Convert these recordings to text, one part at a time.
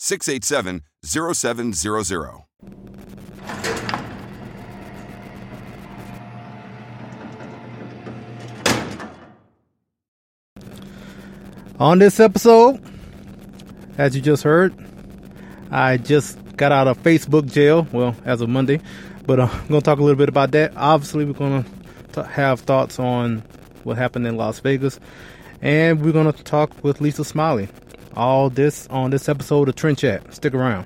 833-687-0700. On this episode, as you just heard, I just got out of Facebook jail. Well, as of Monday, but uh, I'm going to talk a little bit about that. Obviously, we're going to have thoughts on what happened in Las Vegas, and we're going to talk with Lisa Smiley. All this on this episode of Trend Chat. Stick around.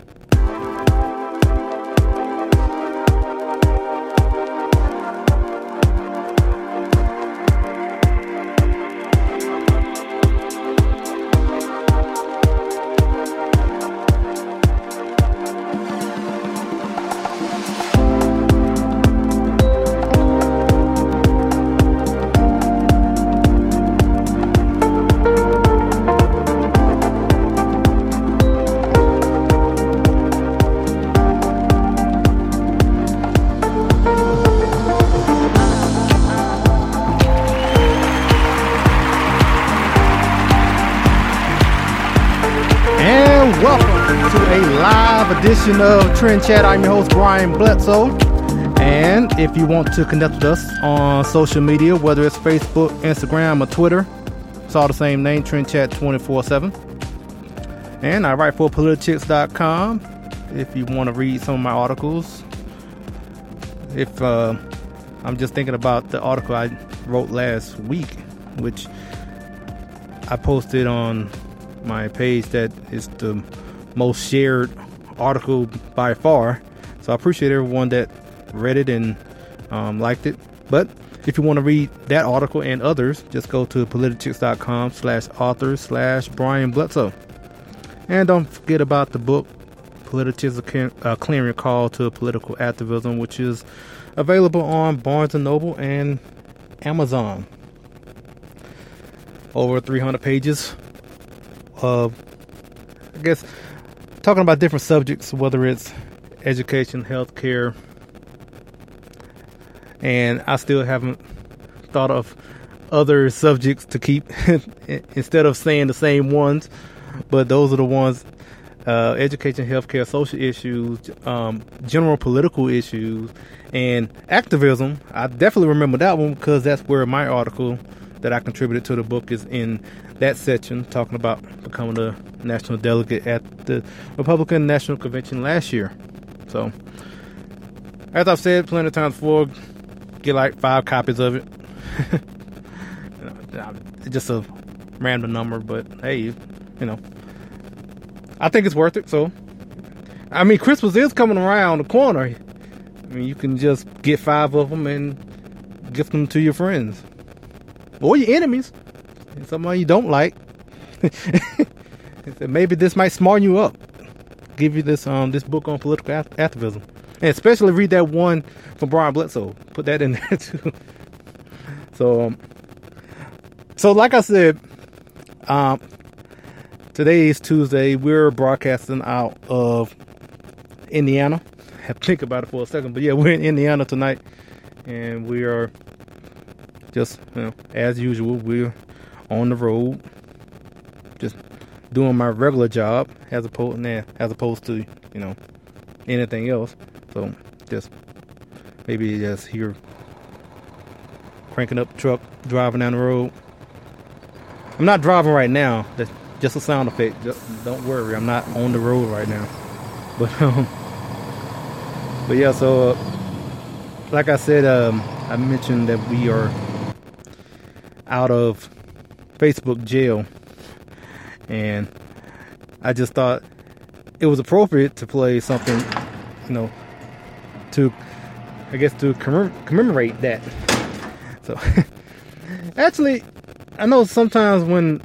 Edition of Trend Chat. I'm your host, Brian Bledsoe. And if you want to connect with us on social media, whether it's Facebook, Instagram, or Twitter, it's all the same name, Trend Chat 24 7. And I write for politichicks.com if you want to read some of my articles. If uh, I'm just thinking about the article I wrote last week, which I posted on my page that is the most shared article by far. So I appreciate everyone that read it and um, liked it. But if you want to read that article and others, just go to politichicks.com slash author slash Brian Bledsoe. And don't forget about the book, PolitiChicks, a Clarion Call to Political Activism, which is available on Barnes & Noble and Amazon. Over 300 pages of, I guess, talking about different subjects, whether it's education, healthcare, and I still haven't thought of other subjects to keep instead of saying the same ones, but those are the ones uh, education, healthcare, social issues, um, general political issues, and activism. I definitely remember that one because that's where my article that I contributed to the book is in that section, talking about becoming a national delegate at the Republican National Convention last year. So, as I've said plenty of times before, get like five copies of it. know, just a random number, but hey, you know, I think it's worth it. So, I mean, Christmas is coming around the corner. I mean, you can just get five of them and gift them to your friends or your enemies, someone you don't like. Maybe this might smarten you up. Give you this um this book on political activism, and especially read that one from Brian Bledsoe. Put that in there too. So, um, so like I said, um, today is Tuesday. We're broadcasting out of Indiana, have to think about it for a second. But yeah, we're in Indiana tonight, and we are just you know as usual. We're on the road, just doing my regular job as opposed as opposed to you know anything else. So just maybe just here cranking up the truck, driving down the road. I'm not driving right now. That's just a sound effect. Just, don't worry, I'm not on the road right now. But um, but yeah. So uh, like I said, um, I mentioned that we are out of Facebook jail, and I just thought it was appropriate to play something, you know, to I guess to commemorate that. So actually, I know sometimes when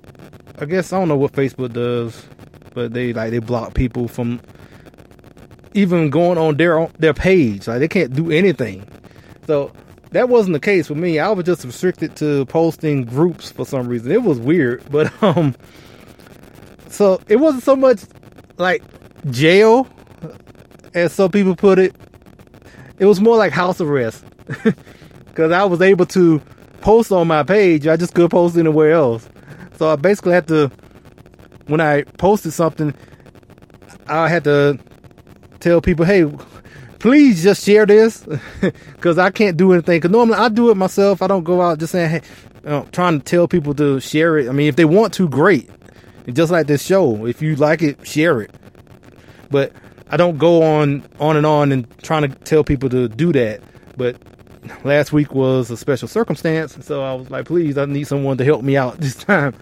I guess I don't know what Facebook does, but they like they block people from even going on their their page. Like they can't do anything. So that wasn't the case with me. I was just restricted to posting groups for some reason. It was weird, but um, so it wasn't so much like jail, as some people put it. It was more like house arrest because I was able to post on my page. I just could post anywhere else. So I basically had to, when I posted something, I had to tell people, hey, please just share this because I can't do anything. Because normally I do it myself. I don't go out just saying, hey, you know, trying to tell people to share it. I mean, if they want to, great. And just like this show, if you like it, share it. But I don't go on on and on and trying to tell people to do that. But last week was a special circumstance, so I was like, please, I need someone to help me out this time.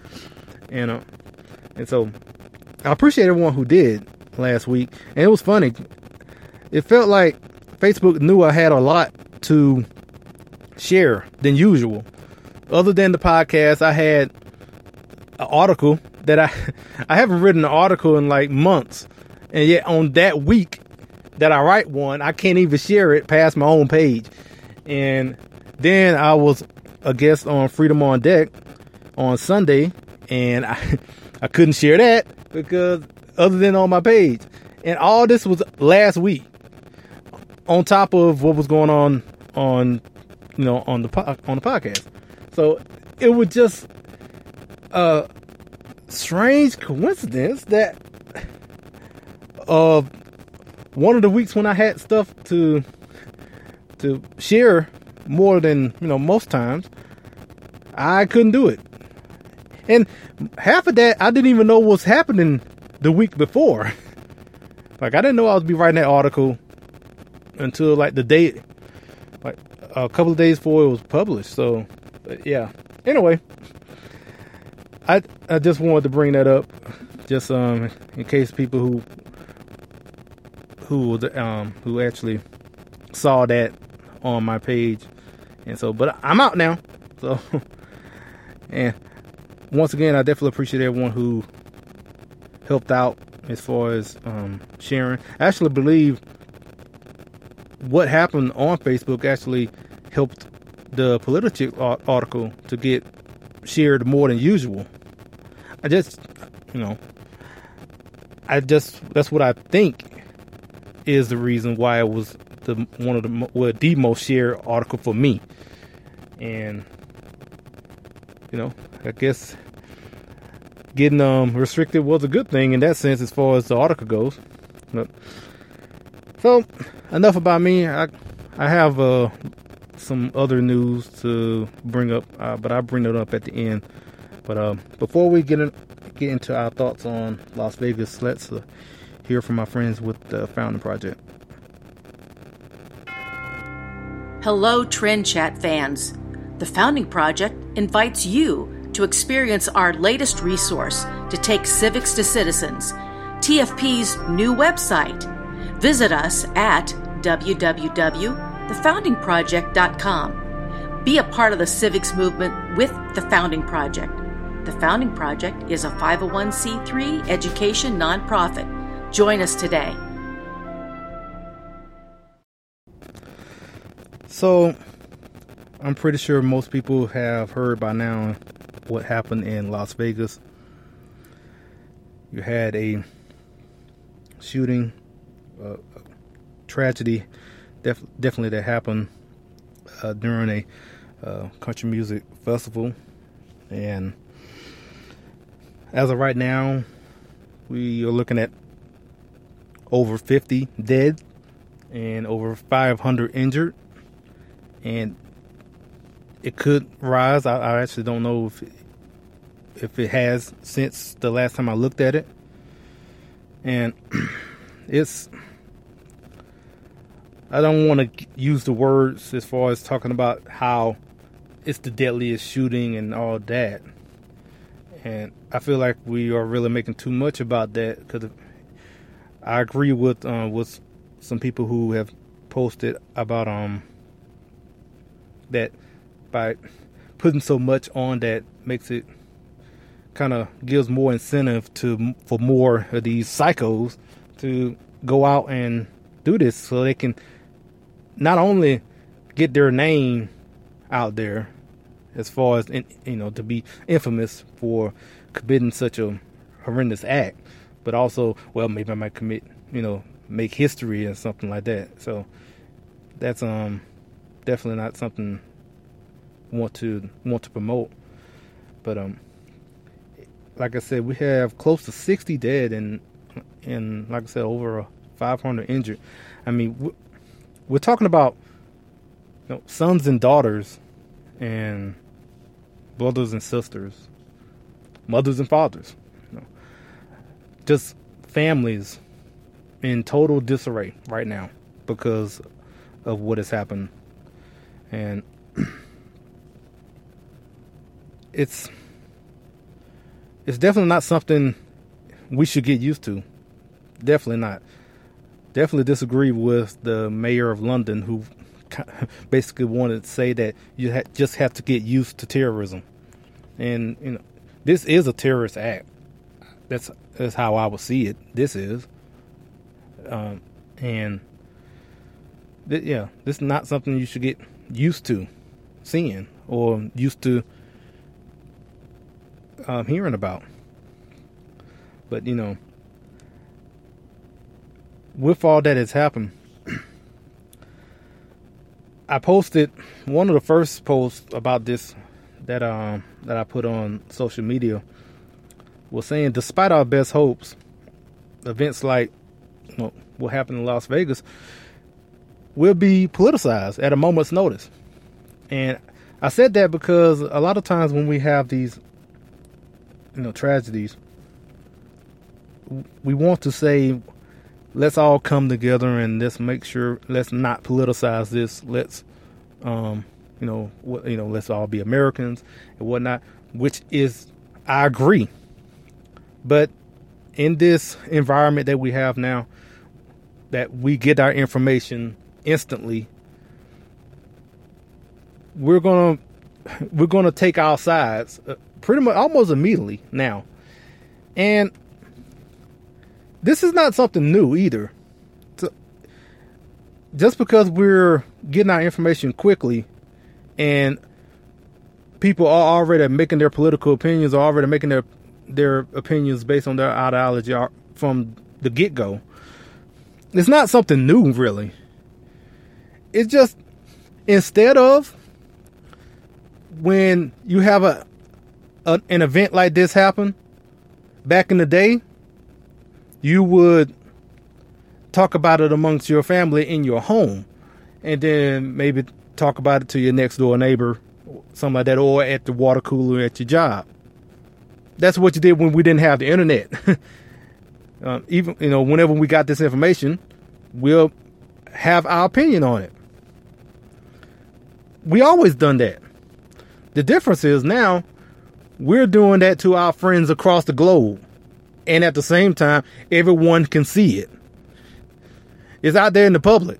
And uh, and so I appreciate everyone who did last week. And it was funny. It felt like Facebook knew I had a lot to share than usual. Other than the podcast, I had an article that I I haven't written an article in like months. And yet on that week that I write one, I can't even share it past my own page. And then I was a guest on Freedom on Deck on Sunday and I I couldn't share that because other than on my page. And all this was last week. On top of what was going on on you know on the on the podcast. So it was just a strange coincidence that uh one of the weeks when I had stuff to to share more than you know most times, I couldn't do it. And half of that I didn't even know was happening the week before. like I didn't know I was be writing that article until like the date, like a couple of days before it was published. So yeah. Anyway, I I just wanted to bring that up, just um in case people who who um who actually saw that on my page, and so but I'm out now. So and once again, I definitely appreciate everyone who helped out as far as um, sharing. I actually believe what happened on Facebook actually helped the political article to get shared more than usual. I just, you know, I just that's what I think is the reason why it was the one of the well, the most shared article for me, and you know, I guess getting um, restricted was a good thing in that sense as far as the article goes. But, so enough about me. I I have uh, some other news to bring up, uh, but I'll bring it up at the end. But uh, before we get in, get into our thoughts on Las Vegas, let's uh, hear from my friends with the Founding Project. Hello, Trend Chat fans. The Founding Project invites you to experience our latest resource to take civics to citizens, TFP's new website. Visit us at www.thefoundingproject.com. Be a part of the civics movement with the Founding Project. The Founding Project is a 501c3 education nonprofit. Join us today. So, I'm pretty sure most people have heard by now what happened in Las Vegas. You had a shooting, uh, tragedy, def- definitely that happened uh, during a uh, country music festival, and as of right now, we are looking at over 50 dead and over 500 injured, and it could rise. I, I actually don't know if it, if it has since the last time I looked at it, and it's. I don't want to use the words as far as talking about how it's the deadliest shooting and all that. And I feel like we are really making too much about that because I agree with uh, with some people who have posted about um that by putting so much on that makes it kind of gives more incentive to for more of these psychos to go out and do this so they can not only get their name out there as far as you know to be infamous for committing such a horrendous act but also well maybe I might commit you know make history or something like that. So that's um definitely not something want to want to promote. But um like I said we have close to 60 dead and and like I said over 500 injured. I mean we're talking about you know, sons and daughters and brothers and sisters, mothers and fathers, you know, just families in total disarray right now because of what has happened. And it's it's definitely not something we should get used to. Definitely not. Definitely disagree with the mayor of London who basically wanted to say that you ha- just have to get used to terrorism, and you know this is a terrorist act. That's that's how I would see it. This is, um, and th- yeah, this is not something you should get used to seeing or used to um, hearing about. But you know, with all that has happened I posted one of the first posts about this that um that I put on social media was saying despite our best hopes, events like what happened in Las Vegas will be politicized at a moment's notice. And I said that because a lot of times when we have these you know tragedies we want to say let's all come together and let's make sure let's not politicize this. Let's um, you know, what, you know, let's all be Americans and whatnot. Which is, I agree. But in this environment that we have now, that we get our information instantly, we're gonna we're gonna take our sides uh, pretty much almost immediately now, and this is not something new either. So just because we're getting our information quickly and people are already making their political opinions are already making their their opinions based on their ideology from the get-go it's not something new really it's just instead of when you have a, a an event like this happen back in the day you would talk about it amongst your family in your home and then maybe talk about it to your next door neighbor something like that or at the water cooler at your job. That's what you did when we didn't have the internet. Uh, even you know whenever we got this information we'll have our opinion on it. We always done that. The difference is now we're doing that to our friends across the globe and at the same time, everyone can see it. It's out there in the public.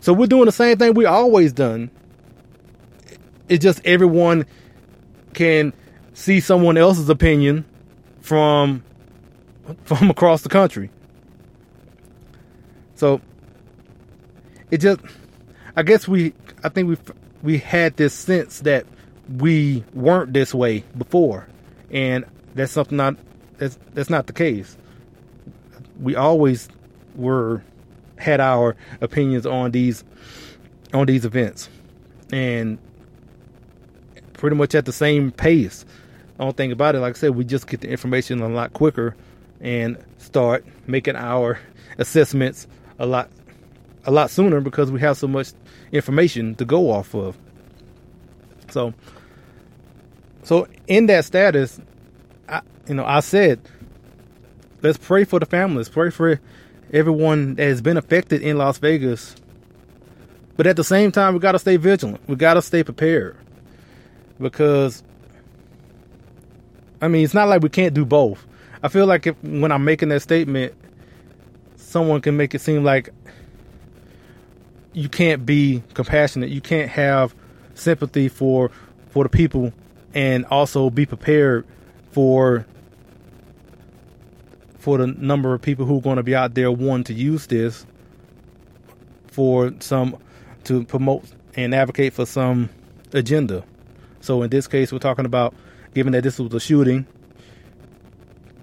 So we're doing the same thing we always done. It's just everyone can see someone else's opinion from from across the country. So it just I guess we I think we we had this sense that we weren't this way before and that's something I that's that's not the case. We always were had our opinions on these on these events, and pretty much at the same pace. Only thing about it, like I said, we just get the information a lot quicker and start making our assessments a lot a lot sooner because we have so much information to go off of. So so in that status, I you know, I said let's pray for the families, pray for everyone that has been affected in Las Vegas. But at the same time, we got to stay vigilant. We got to stay prepared because I mean, it's not like we can't do both. I feel like if when I'm making that statement, someone can make it seem like you can't be compassionate. You can't have sympathy for for the people and also be prepared for for the number of people who are going to be out there wanting to use this for some to promote and advocate for some agenda. So in this case, we're talking about, given that this was a shooting,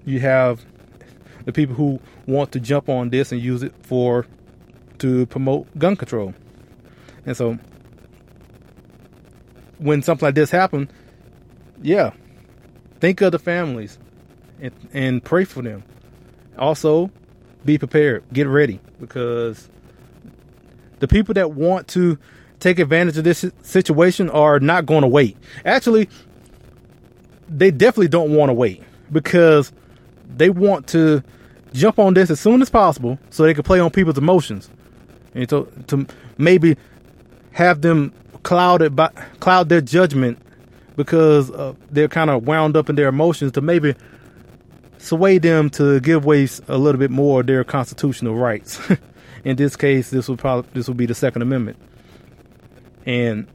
you have the people who want to jump on this and use it for to promote gun control. And so when something like this happens, yeah, think of the families and, and pray for them. Also, be prepared, get ready because the people that want to take advantage of this situation are not going to wait. Actually, they definitely don't want to wait because they want to jump on this as soon as possible so they can play on people's emotions and to to maybe have them clouded by cloud their judgment because uh, they're kind of wound up in their emotions to maybe sway them to give way a little bit more of their constitutional rights. in this case, this would probably this would be the Second Amendment, and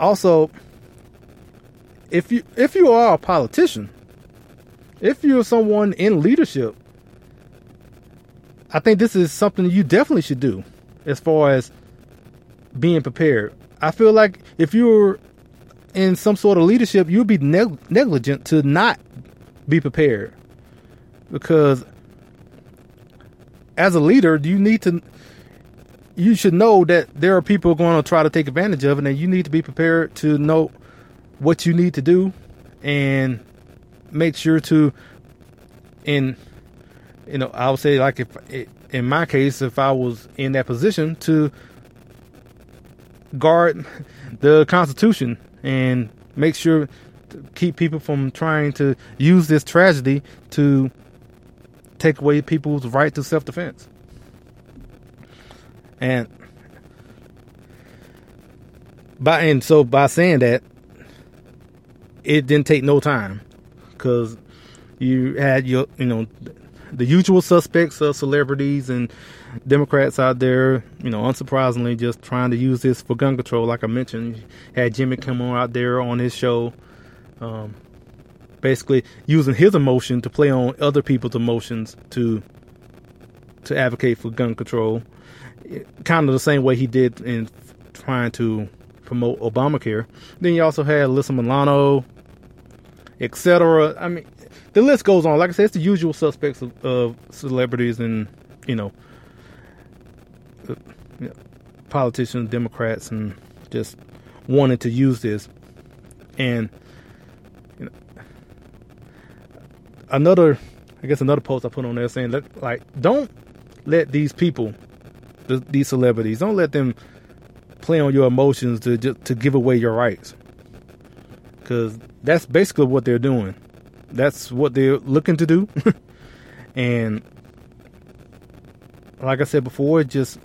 also if you if you are a politician, if you're someone in leadership, I think this is something you definitely should do as far as being prepared. I feel like if you're in some sort of leadership, you'll be neg- negligent to not be prepared. Because as a leader, you need to you should know that there are people going to try to take advantage of it and you need to be prepared to know what you need to do and make sure to in you know i would say like if in my case if i was in that position to guard the constitution and make sure to keep people from trying to use this tragedy to take away people's right to self-defense. And by and so by saying that it didn't take no time because you had your, you know, the usual suspects of celebrities and Democrats out there, you know, unsurprisingly, just trying to use this for gun control. Like I mentioned, had Jimmy Kimmel out there on his show, um, basically using his emotion to play on other people's emotions to to advocate for gun control, kind of the same way he did in trying to promote Obamacare. Then you also had Alyssa Milano, etc. I mean, the list goes on. Like I said, it's the usual suspects of, of celebrities and you know, uh, politicians, Democrats, and just wanted to use this. And you know, another, I guess another post I put on there saying, like, don't let these people, the, these celebrities, don't let them play on your emotions to just to give away your rights because that's basically what they're doing. That's what they're looking to do. and like I said before, just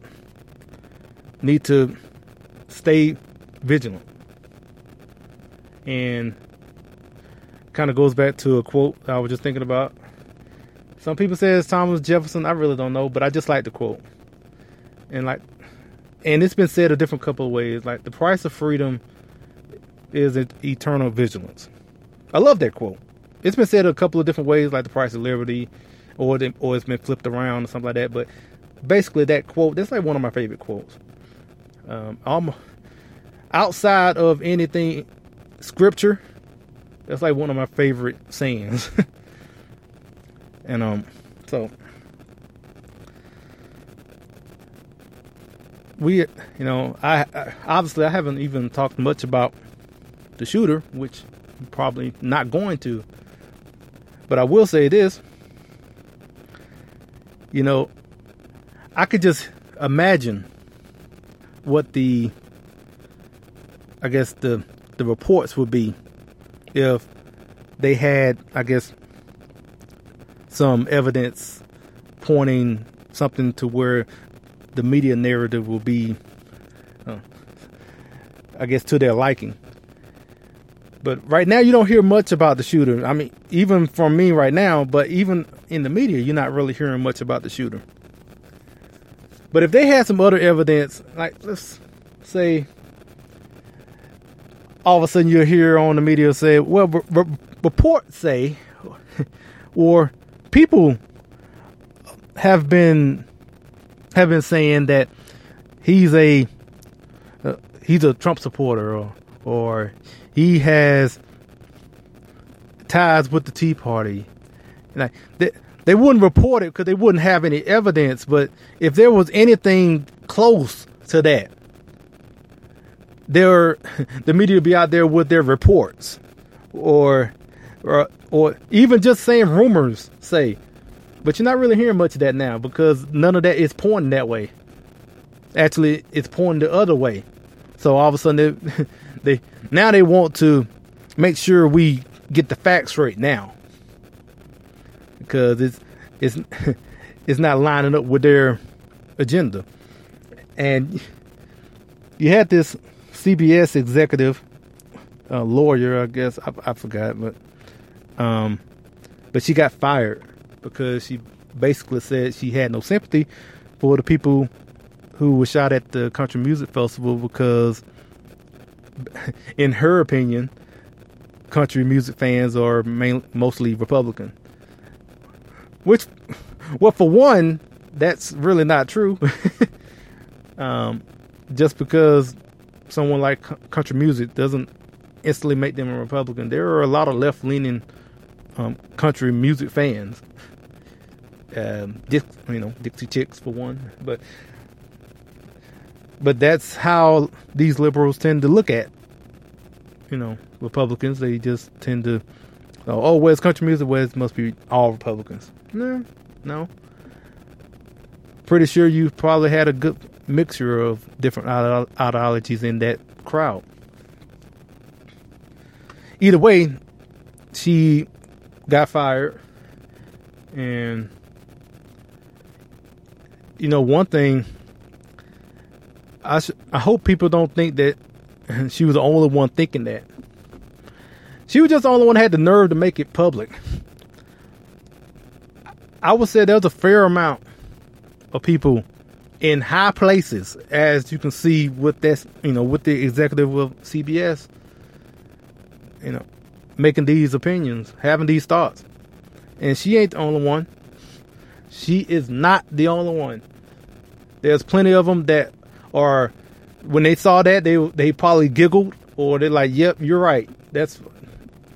need to stay vigilant. And kind of goes back to a quote I was just thinking about. Some people say it's Thomas Jefferson. I really don't know, but I just like the quote. And like, and it's been said a different couple of ways. Like the price of freedom is eternal vigilance. I love that quote it's been said a couple of different ways, like the price of liberty, or the, or it's been flipped around or something like that. But basically, that quote that's like one of my favorite quotes. Um, I'm outside of anything scripture. That's like one of my favorite sayings. and um, so we, you know, I, I obviously I haven't even talked much about the shooter, which I'm probably not going to. But I will say this. You know, I could just imagine what the I guess the the reports would be if they had I guess some evidence pointing something to where the media narrative will be uh, I guess to their liking. But right now you don't hear much about the shooter. I mean, even from me right now, but even in the media, you're not really hearing much about the shooter. But if they had some other evidence, like let's say, all of a sudden you hear on the media say, well, r- r- reports say, or people have been have been saying that he's a uh, he's a Trump supporter, or or he has ties with the Tea Party. Like they, they wouldn't report it because they wouldn't have any evidence. But if there was anything close to that, there the media would be out there with their reports, or or or even just saying rumors. Say, but you're not really hearing much of that now because none of that is pointing that way. Actually, it's pointing the other way. So all of a sudden, they, they now they want to make sure we get the facts right now because it's it's it's not lining up with their agenda. And you had this CBS executive uh, lawyer, I guess I, I forgot, but um, but she got fired because she basically said she had no sympathy for the people who was shot at the country music festival because, in her opinion, country music fans are main, mostly Republican. Which, well, for one, that's really not true. um, just because someone like country music doesn't instantly make them a Republican. There are a lot of left leaning um, country music fans. Um, Dix, you know, Dixie Chicks for one, but but that's how these liberals tend to look at, you know, Republicans. They just tend to, oh, oh where's country music? Where's must be all Republicans? No, no. Pretty sure you probably had a good mixture of different ideologies in that crowd. Either way, she got fired, and you know one thing. I I hope people don't think that she was the only one thinking that. She was just the only one that had the nerve to make it public. I would say there's a fair amount of people in high places, as you can see with this, you know, with the executive of CBS, you know, making these opinions, having these thoughts. And she ain't the only one. She is not the only one. There's plenty of them that are, when they saw that, they they probably giggled or they're like, "Yep, you're right." That's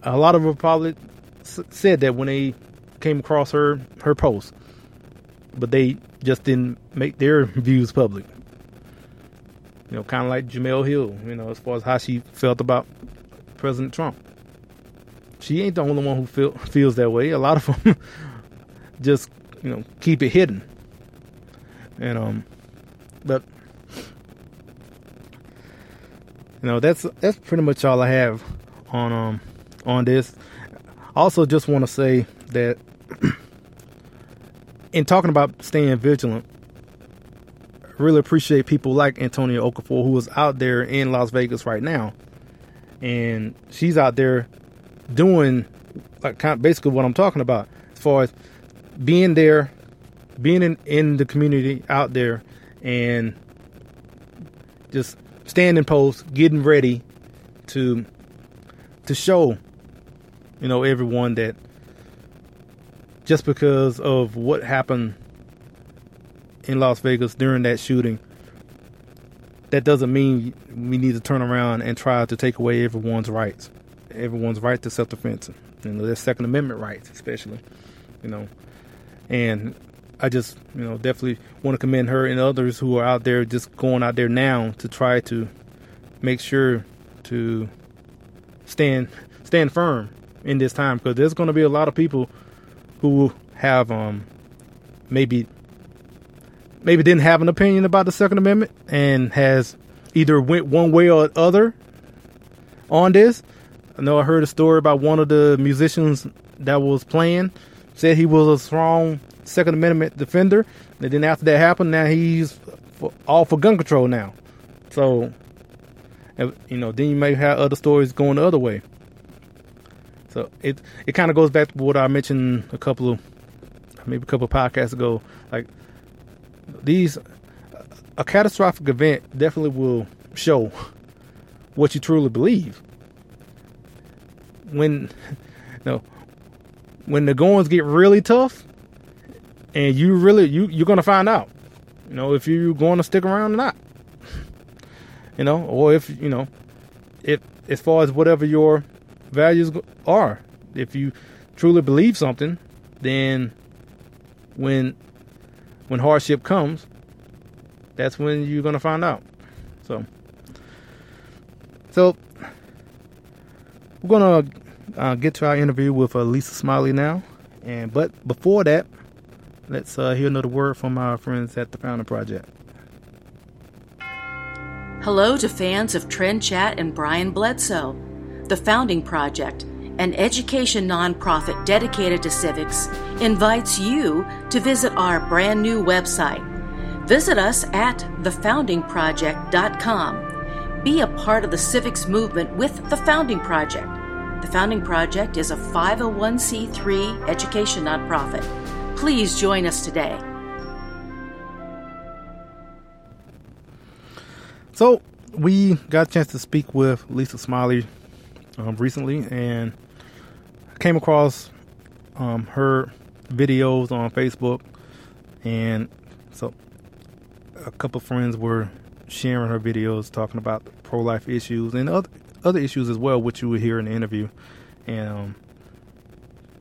a lot of them probably said that when they came across her her post, but they just didn't make their views public. You know, kind of like Jemele Hill. You know, as far as how she felt about President Trump. She ain't the only one who feel, feels that way. A lot of them just you know keep it hidden. And um, but you know that's that's pretty much all I have on um on this. Also, just want to say that in talking about staying vigilant, really appreciate people like Antonia Okafor, who is out there in Las Vegas right now, and she's out there doing like kind of basically what I'm talking about as far as being there, being in, in the community out there, and just standing post, getting ready to to show you know everyone that just because of what happened in Las Vegas during that shooting, that doesn't mean we need to turn around and try to take away everyone's rights, everyone's right to self defense, you know, their Second Amendment rights, especially, you know, and I just you know definitely want to commend her and others who are out there just going out there now to try to make sure to stand stand firm in this time because there's going to be a lot of people who have um maybe maybe didn't have an opinion about the Second Amendment and has either went one way or other on this. I know I heard a story about one of the musicians that was playing said he was a strong Second Amendment defender, and then after that happened, now he's for, all for gun control now. So, you know, then you may have other stories going the other way. So it it kind of goes back to what I mentioned a couple of maybe a couple of podcasts ago. Like these, a catastrophic event definitely will show what you truly believe. When, you know, when the goings get really tough, and you really you you're gonna find out, you know, if you're going to stick around or not. You know, or if you know, if as far as whatever your values are, if you truly believe something, then when when hardship comes, that's when you're gonna find out. So, so we're gonna uh, get to our interview with uh, Lisa Smiley now, and but before that, let's uh, hear another word from our friends at the Founding Project. Hello to fans of Trend Chat and Brian Bledsoe. The Founding Project, an education nonprofit dedicated to civics, invites you to visit our brand new website. Visit us at thefoundingproject.com. Be a part of the civics movement with the Founding Project. The Founding Project is a 501c3 education nonprofit. Please join us today. So, we got a chance to speak with Lisa Smiley um, recently, and came across um, her videos on Facebook, and so a couple friends were sharing her videos talking about pro life issues and other other issues as well, which you will hear in the interview. And um,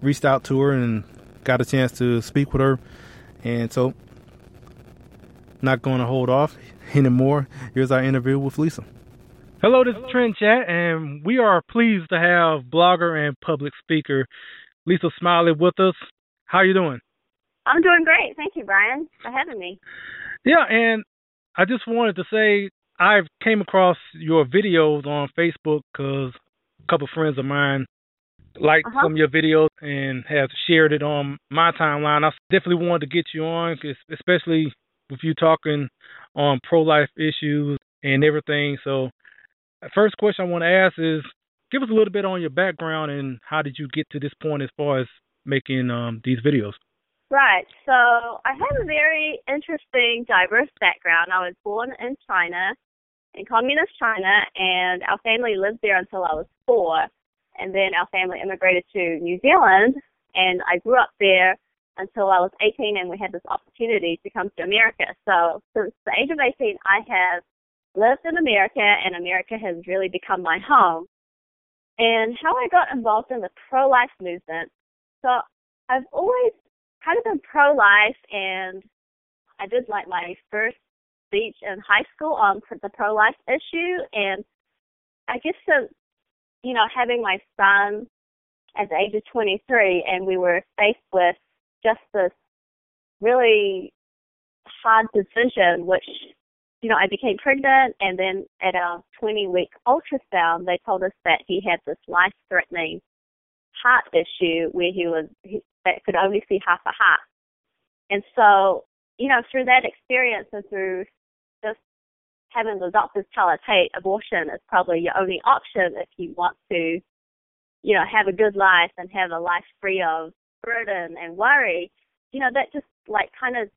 reached out to her and got a chance to speak with her. And so, not going to hold off anymore. Here's our interview with Lisa. Hello, this is Trend Chat, and we are pleased to have blogger and public speaker Lisa Smiley with us. How are you doing? I'm doing great. Thank you, Brian, for having me. Yeah, and I just wanted to say I came across your videos on Facebook because a couple friends of mine liked uh-huh. some of your videos and have shared it on my timeline. I definitely wanted to get you on, especially with you talking on pro-life issues and everything. So First question I want to ask is give us a little bit on your background and how did you get to this point as far as making um, these videos? Right. So I have a very interesting, diverse background. I was born in China, in communist China, and our family lived there until I was four. And then our family immigrated to New Zealand, and I grew up there until I was 18, and we had this opportunity to come to America. So since the age of 18, I have lived in America, and America has really become my home. And how I got involved in the pro life movement. So I've always kind of been pro life, and I did like my first speech in high school on the pro life issue. And I guess since, you know, having my son at the age of 23, and we were faced with just this really hard decision, which you know, I became pregnant, and then at a 20 week ultrasound, they told us that he had this life threatening heart issue where he was he, that could only see half a heart. And so, you know, through that experience and through having the doctors tell us, hey, abortion is probably your only option if you want to, you know, have a good life and have a life free of burden and worry, you know, that just like kind of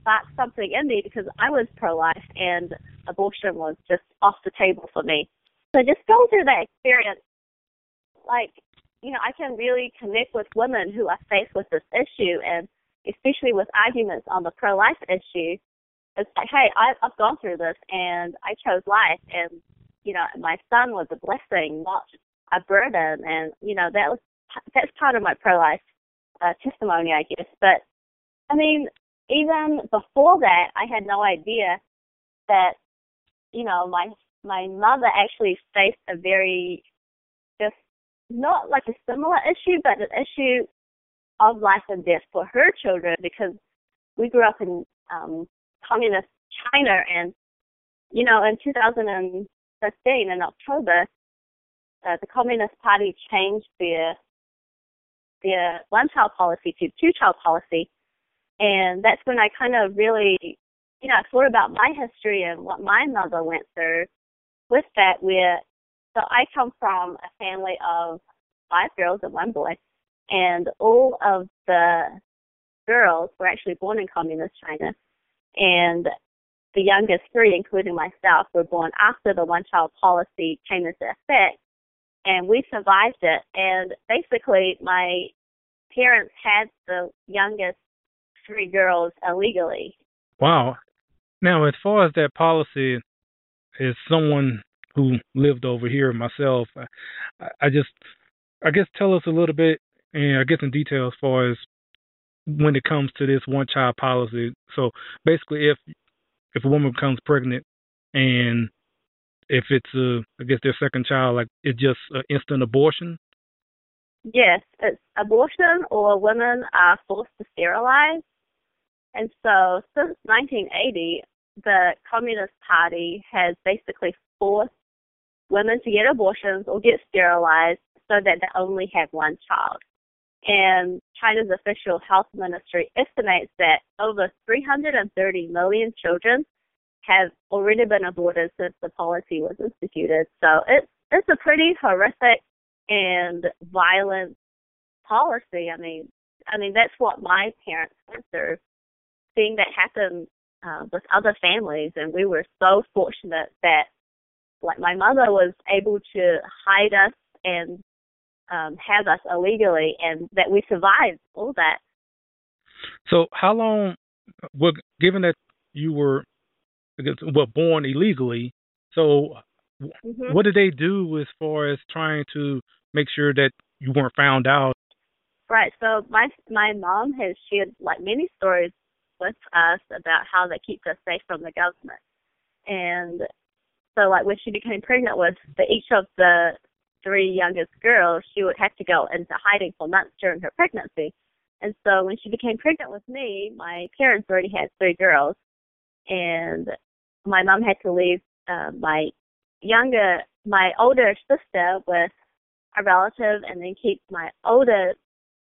sparked something in me because I was pro-life and abortion was just off the table for me. So just going through that experience, like, you know, I can really connect with women who are faced with this issue and especially with arguments on the pro-life issue. It's like, hey, I, I've gone through this and I chose life and, you know, my son was a blessing, not a burden. And, you know, that was, that's part of my pro-life uh, testimony, I guess. But I mean, even before that, I had no idea that, you know, my my mother actually faced a very just not like a similar issue, but an issue of life and death for her children because we grew up in um, communist China, and you know, in 2015 in October, uh, the Communist Party changed their their one-child policy to two-child policy, and that's when I kind of really, you know, thought about my history and what my mother went through with that. Where so I come from a family of five girls and one boy, and all of the girls were actually born in communist China, and the youngest three, including myself, were born after the one-child policy came into effect, and we survived it. And basically, my parents had the youngest three girls illegally. Wow. Now, as far as that policy, as someone who lived over here myself, I, I just, I guess, tell us a little bit, and I guess in detail as far as when it comes to this one child policy. So basically, if if a woman becomes pregnant and if it's a, I guess their second child, like it's just an instant abortion. Yes, it's abortion or women are forced to sterilize. And so since 1980, the Communist Party has basically forced women to get abortions or get sterilized so that they only have one child. And China's official health ministry estimates that over 330 million children have already been aborted since the policy was instituted. So it's it's a pretty horrific and violent policy. I mean, I mean that's what my parents went through. Seeing that happen uh, with other families, and we were so fortunate that, like, my mother was able to hide us and um, have us illegally, and that we survived all that. So, how long? Well, given that you were well born illegally, so mm-hmm. what did they do as far as trying to make sure that you weren't found out? Right. So my my mom has shared like many stories with us about how they keep us safe from the government, and so like when she became pregnant with the, each of the three youngest girls, she would have to go into hiding for months during her pregnancy. And so when she became pregnant with me, my parents already had three girls, and my mom had to leave uh, my younger, my older sister with a relative, and then keep my older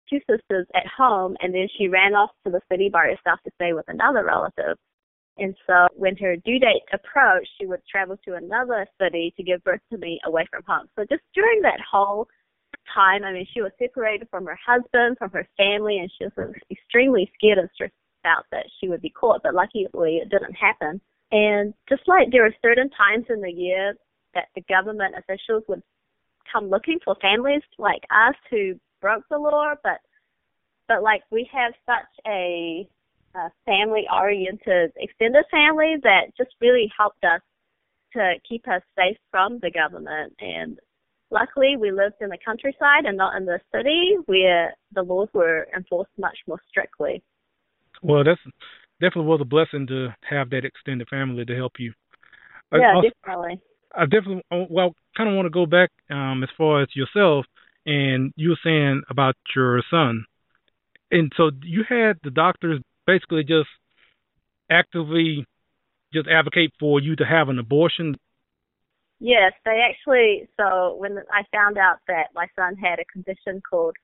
two sisters at home. And then she ran off to the city by herself to stay with another relative. And so when her due date approached, she would travel to another city to give birth to me away from home. So just during that whole time, I mean, she was separated from her husband, from her family, and she was extremely scared and stressed out that she would be caught. But luckily, it didn't happen. And just like there are certain times in the year that the government officials would come looking for families like us who broke the law, but but like we have such a uh, family oriented extended family that just really helped us to keep us safe from the government. And luckily, we lived in the countryside and not in the city where the laws were enforced much more strictly. Well, that's definitely was a blessing to have that extended family to help you. Yeah, also, definitely. I definitely uh, well kind of want to go back um, as far as yourself, and you were saying about your son, and so you had the doctors basically just actively just advocate for you to have an abortion? Yes, they actually. So when I found out that my son had a condition called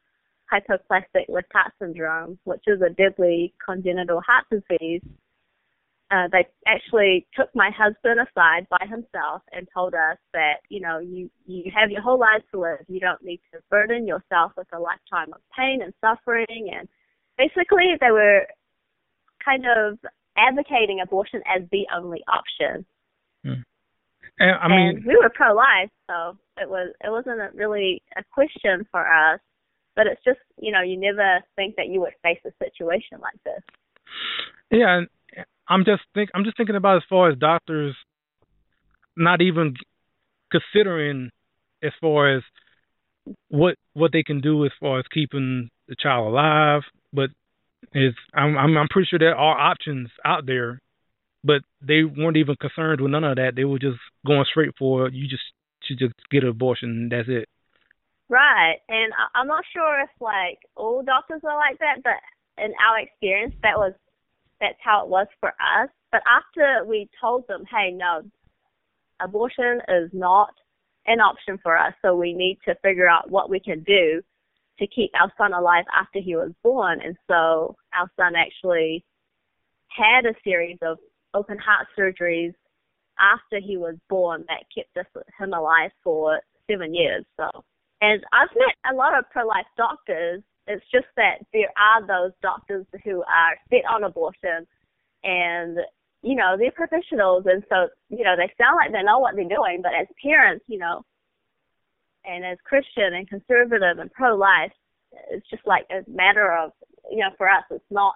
hypoplastic left heart syndrome, which is a deadly congenital heart disease, uh, they actually took my husband aside by himself and told us that you know you you have your whole life to live. You don't need to burden yourself with a lifetime of pain and suffering. And basically, they were kind of advocating abortion as the only option. Hmm. And, I mean, and we were pro-life, so it was it wasn't a really a question for us. But it's just you know you never think that you would face a situation like this. Yeah, and I'm just think I'm just thinking about as far as doctors not even considering as far as what what they can do as far as keeping the child alive, but is I'm I'm, I'm pretty sure there are options out there, but they weren't even concerned with none of that. They were just going straight for you just should just get an abortion. That's it. Right, and I'm not sure if like all doctors are like that, but in our experience, that was that's how it was for us. But after we told them, hey, no, abortion is not an option for us, so we need to figure out what we can do to keep our son alive after he was born. And so our son actually had a series of open heart surgeries after he was born that kept us, him alive for seven years. So, and I've met a lot of pro-life doctors. It's just that there are those doctors who are set on abortion, and you know they're professionals, and so you know they sound like they know what they're doing, but as parents, you know, and as Christian and conservative and pro-life, it's just like a matter of you know for us, it's not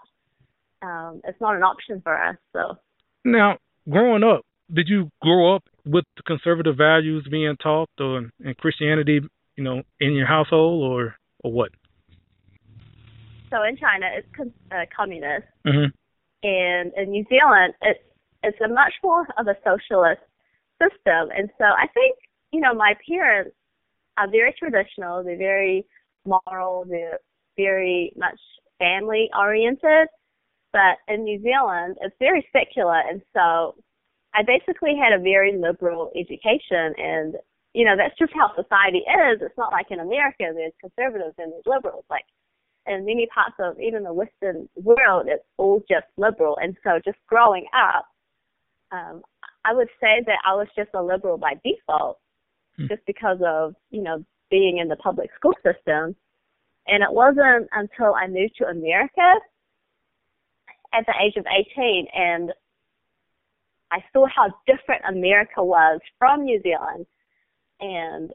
um, it's not an option for us. So now, growing up, did you grow up with the conservative values being taught, or in Christianity, you know, in your household, or or what? So in China, it's uh, communist, mm-hmm. and in New Zealand, it's it's a much more of a socialist system. And so I think you know my parents are very traditional. They're very moral. They're very much family oriented. But in New Zealand, it's very secular, and so I basically had a very liberal education, and you know that's just how society is. It's not like in America there's conservatives and there's liberals. Like in many parts of even the Western world, it's all just liberal. And so just growing up, um, I would say that I was just a liberal by default, hmm. just because of you know being in the public school system. And it wasn't until I moved to America at the age of 18 and I saw how different America was from New Zealand. And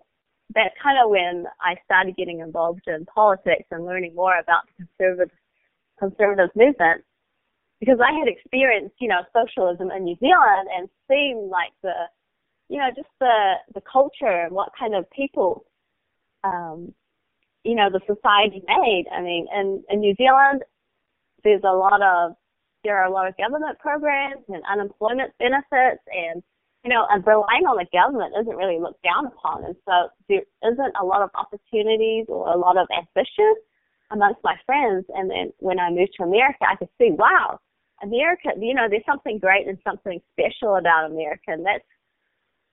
that's kind of when I started getting involved in politics and learning more about the conservative conservative movement because I had experienced, you know, socialism in New Zealand and seen like the, you know, just the the culture and what kind of people, um, you know, the society made. I mean, in in New Zealand, there's a lot of there are a lot of government programs and unemployment benefits and you know, and relying on the government isn't really looked down upon. And so there isn't a lot of opportunities or a lot of ambition amongst my friends. And then when I moved to America, I could see, wow, America, you know, there's something great and something special about America. And that's,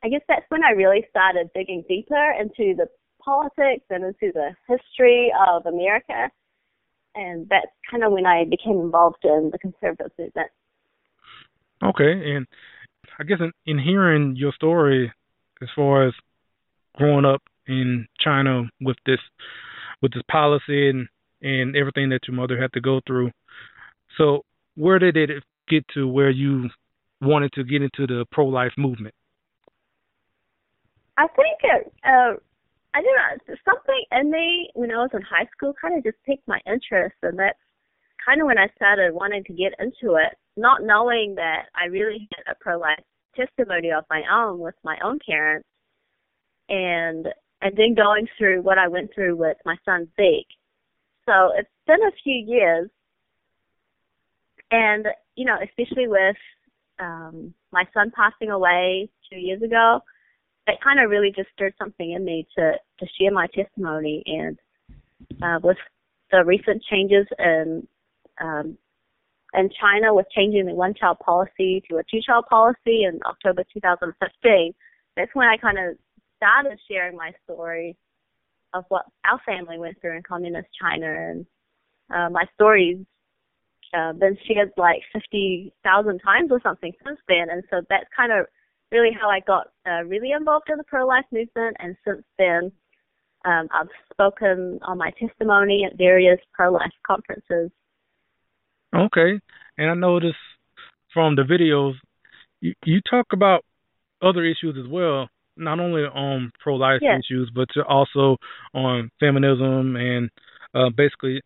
I guess that's when I really started digging deeper into the politics and into the history of America and that's kind of when I became involved in the conservative movement. Okay, and I guess in, in hearing your story as far as growing up in China with this with this policy and and everything that your mother had to go through. So where did it get to where you wanted to get into the pro life movement? I think uh, I don't know, something in me when I was in high school kind of just piqued my interest, and that's kind of when I started wanting to get into it, not knowing that I really had a pro-life testimony of my own with my own parents, and and then going through what I went through with my son Zeke. So it's been a few years, and you know, especially with um, my son passing away two years ago, it kind of really just stirred something in me to to share my testimony and uh, with the recent changes in um, in China with changing the one child policy to a two child policy in October 2015, that's when I kind of started sharing my story of what our family went through in communist China. And uh, my story's uh, been shared like 50,000 times or something since then. And so that's kind of really how I got uh, really involved in the pro-life movement, and since then, um, I've spoken on my testimony at various pro-life conferences. Okay, and I noticed from the videos you, you talk about other issues as well, not only on pro-life yes. issues, but also on feminism and uh, basically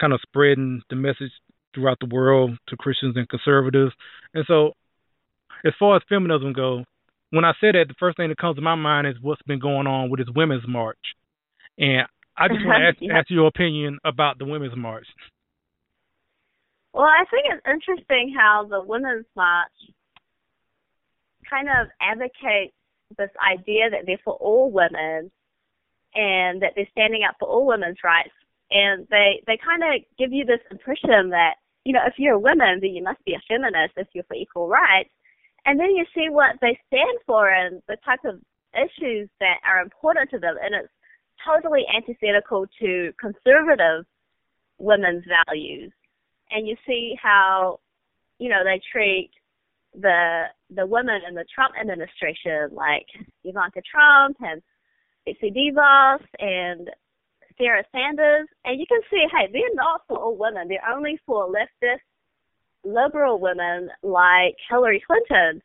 kind of spreading the message throughout the world to Christians and conservatives. And so as far as feminism goes, when I say that, the first thing that comes to my mind is what's been going on with this women's march, and I just want to ask, yeah. ask your opinion about the women's march. Well, I think it's interesting how the Women's March kind of advocates this idea that they're for all women and that they're standing up for all women's rights. And they, they kind of give you this impression that, you know, if you're a woman, then you must be a feminist if you're for equal rights. And then you see what they stand for and the type of issues that are important to them. And it's totally antithetical to conservative women's values. And you see how, you know, they treat the the women in the Trump administration, like Ivanka Trump and Betsy DeVos and Sarah Sanders, and you can see, hey, they're not for all women. They're only for leftist, liberal women like Hillary Clinton.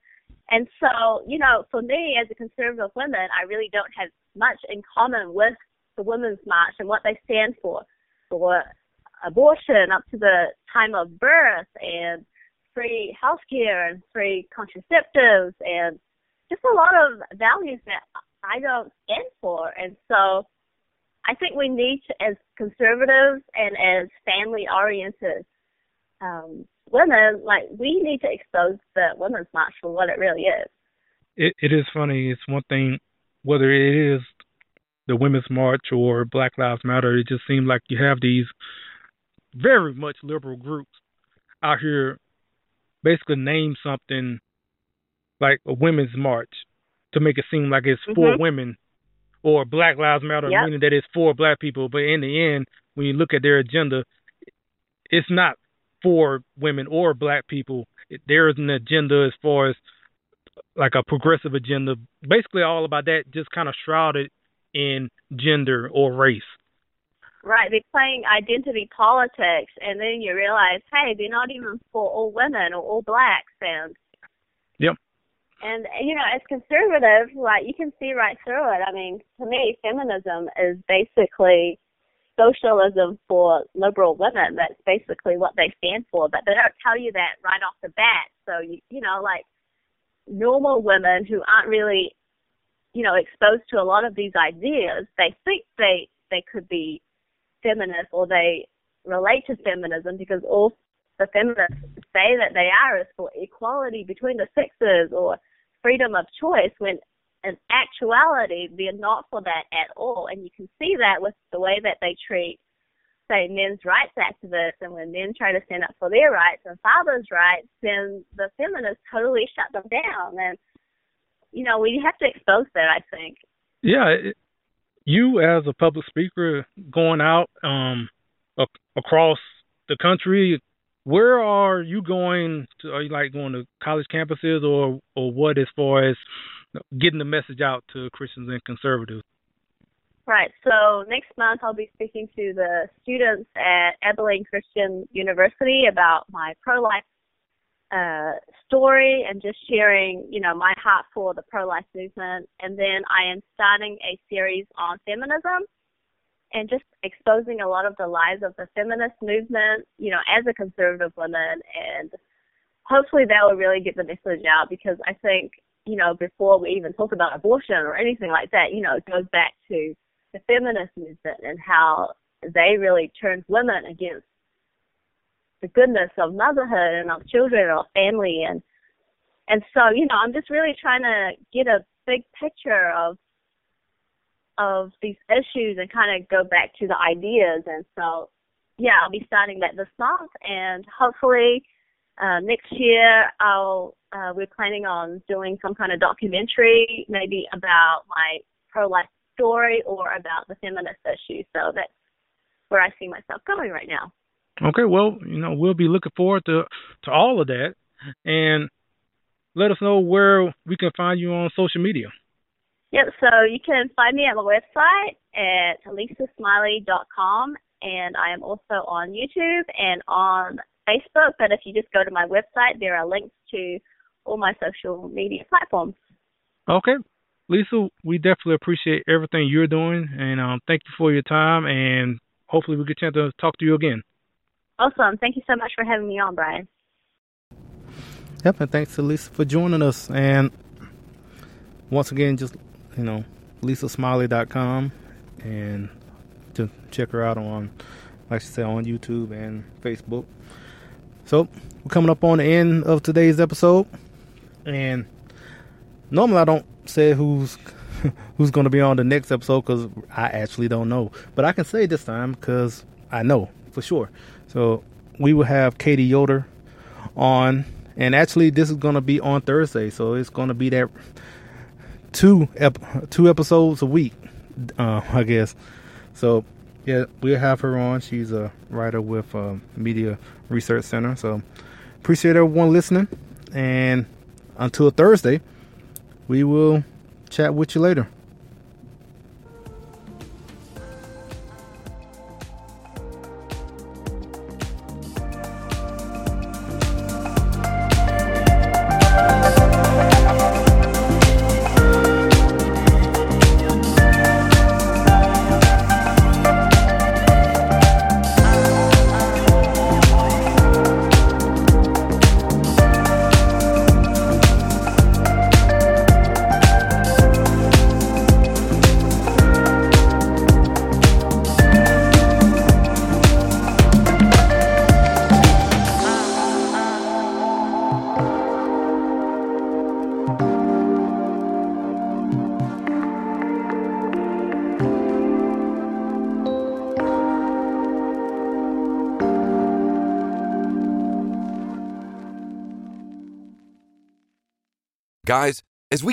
And so, you know, for me as a conservative woman, I really don't have much in common with the Women's March and what they stand for, for abortion up to the time of birth and free healthcare and free contraceptives and just a lot of values that I don't stand for. And so I think we need to, as conservatives and as family oriented um, women, like we need to expose the women's march for what it really is. It, it is funny. It's one thing whether it is the women's march or Black Lives Matter. It just seems like you have these very much liberal groups out here basically name something like a women's march to make it seem like it's mm-hmm. for women or Black Lives Matter, yep. meaning that it's for black people. But in the end, when you look at their agenda, it's not for women or black people. There is an agenda as far as like a progressive agenda, basically all about that, just kind of shrouded in gender or race. Right, they're playing identity politics, and then you realize, hey, they're not even for all women or all blacks, and yep. And you know, as conservative, like you can see right through it. I mean, to me, feminism is basically socialism for liberal women. That's basically what they stand for, but they don't tell you that right off the bat. So you, you know, like normal women who aren't really, you know, exposed to a lot of these ideas, they think they they could be feminist or they relate to feminism because all the feminists say that they are is for equality between the sexes or freedom of choice when in actuality they're not for that at all. And you can see that with the way that they treat say men's rights activists. And when men try to stand up for their rights and fathers' rights then the feminists totally shut them down. And you know we have to expose that i think. Yeah you as a public speaker going out um, across the country, where are you going to? Are you like going to college campuses or or what as far as getting the message out to Christians and conservatives? Right. So next month I'll be speaking to the students at Abilene Christian University about my pro-life uh, story and just sharing, you know, my heart for the pro-life movement. And then I am starting a series on feminism and just exposing a lot of the lies of the feminist movement, you know, as a conservative woman. And hopefully that will really get the message out because I think, you know, before we even talk about abortion or anything like that, you know, it goes back to the feminist movement and how they really turned women against the goodness of motherhood and of children and of family. And and so you know i'm just really trying to get a big picture of of these issues and kind of go back to the ideas. And so yeah i'll be starting that this month and hopefully uh next year i'll uh we're planning on doing some kind of documentary maybe about my pro life story or about the feminist issue so that's where i see myself going right now Okay, well, you know, we'll be looking forward to to all of that, and let us know where we can find you on social media. Yep, so you can find me at my website at lisasmiley.com, and I am also on YouTube and on Facebook. But if you just go to my website, there are links to all my social media platforms. Okay, Lisa, we definitely appreciate everything you're doing, and um, thank you for your time. And hopefully, we get a chance to talk to you again. Awesome. Thank you so much for having me on, Brian. Yep, and thanks to Lisa for joining us. And once again, just, you know, lisasmiley.com and to check her out on, like I said, on YouTube and Facebook. So we're coming up on the end of today's episode, and normally I don't say who's who's going to be on the next episode because I actually don't know, but I can say this time because I know for sure. So we will have Katie Yoder on, and actually this is going to be on Thursday, so it's going to be that two ep- two episodes a week, uh, I guess. So yeah, we'll have her on. She's a writer with uh, Media Research Center. So appreciate everyone listening, and until Thursday, we will chat with you later.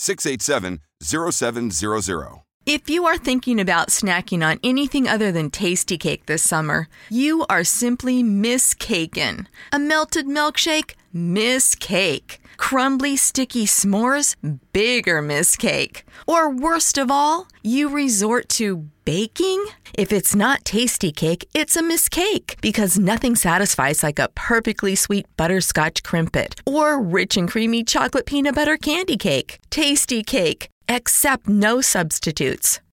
833-687-0700. If you are thinking about snacking on anything other than Tastykake this summer, you are simply miscaken. A melted milkshake? Miss cake. Crumbly, sticky s'mores? Bigger miss cake. Or worst of all, you resort to baking? If it's not Tastykake, it's a miss cake because nothing satisfies like a perfectly sweet butterscotch Krimpet or rich and creamy chocolate peanut butter Kandy Kake. Tasty cake. Accept no substitutes.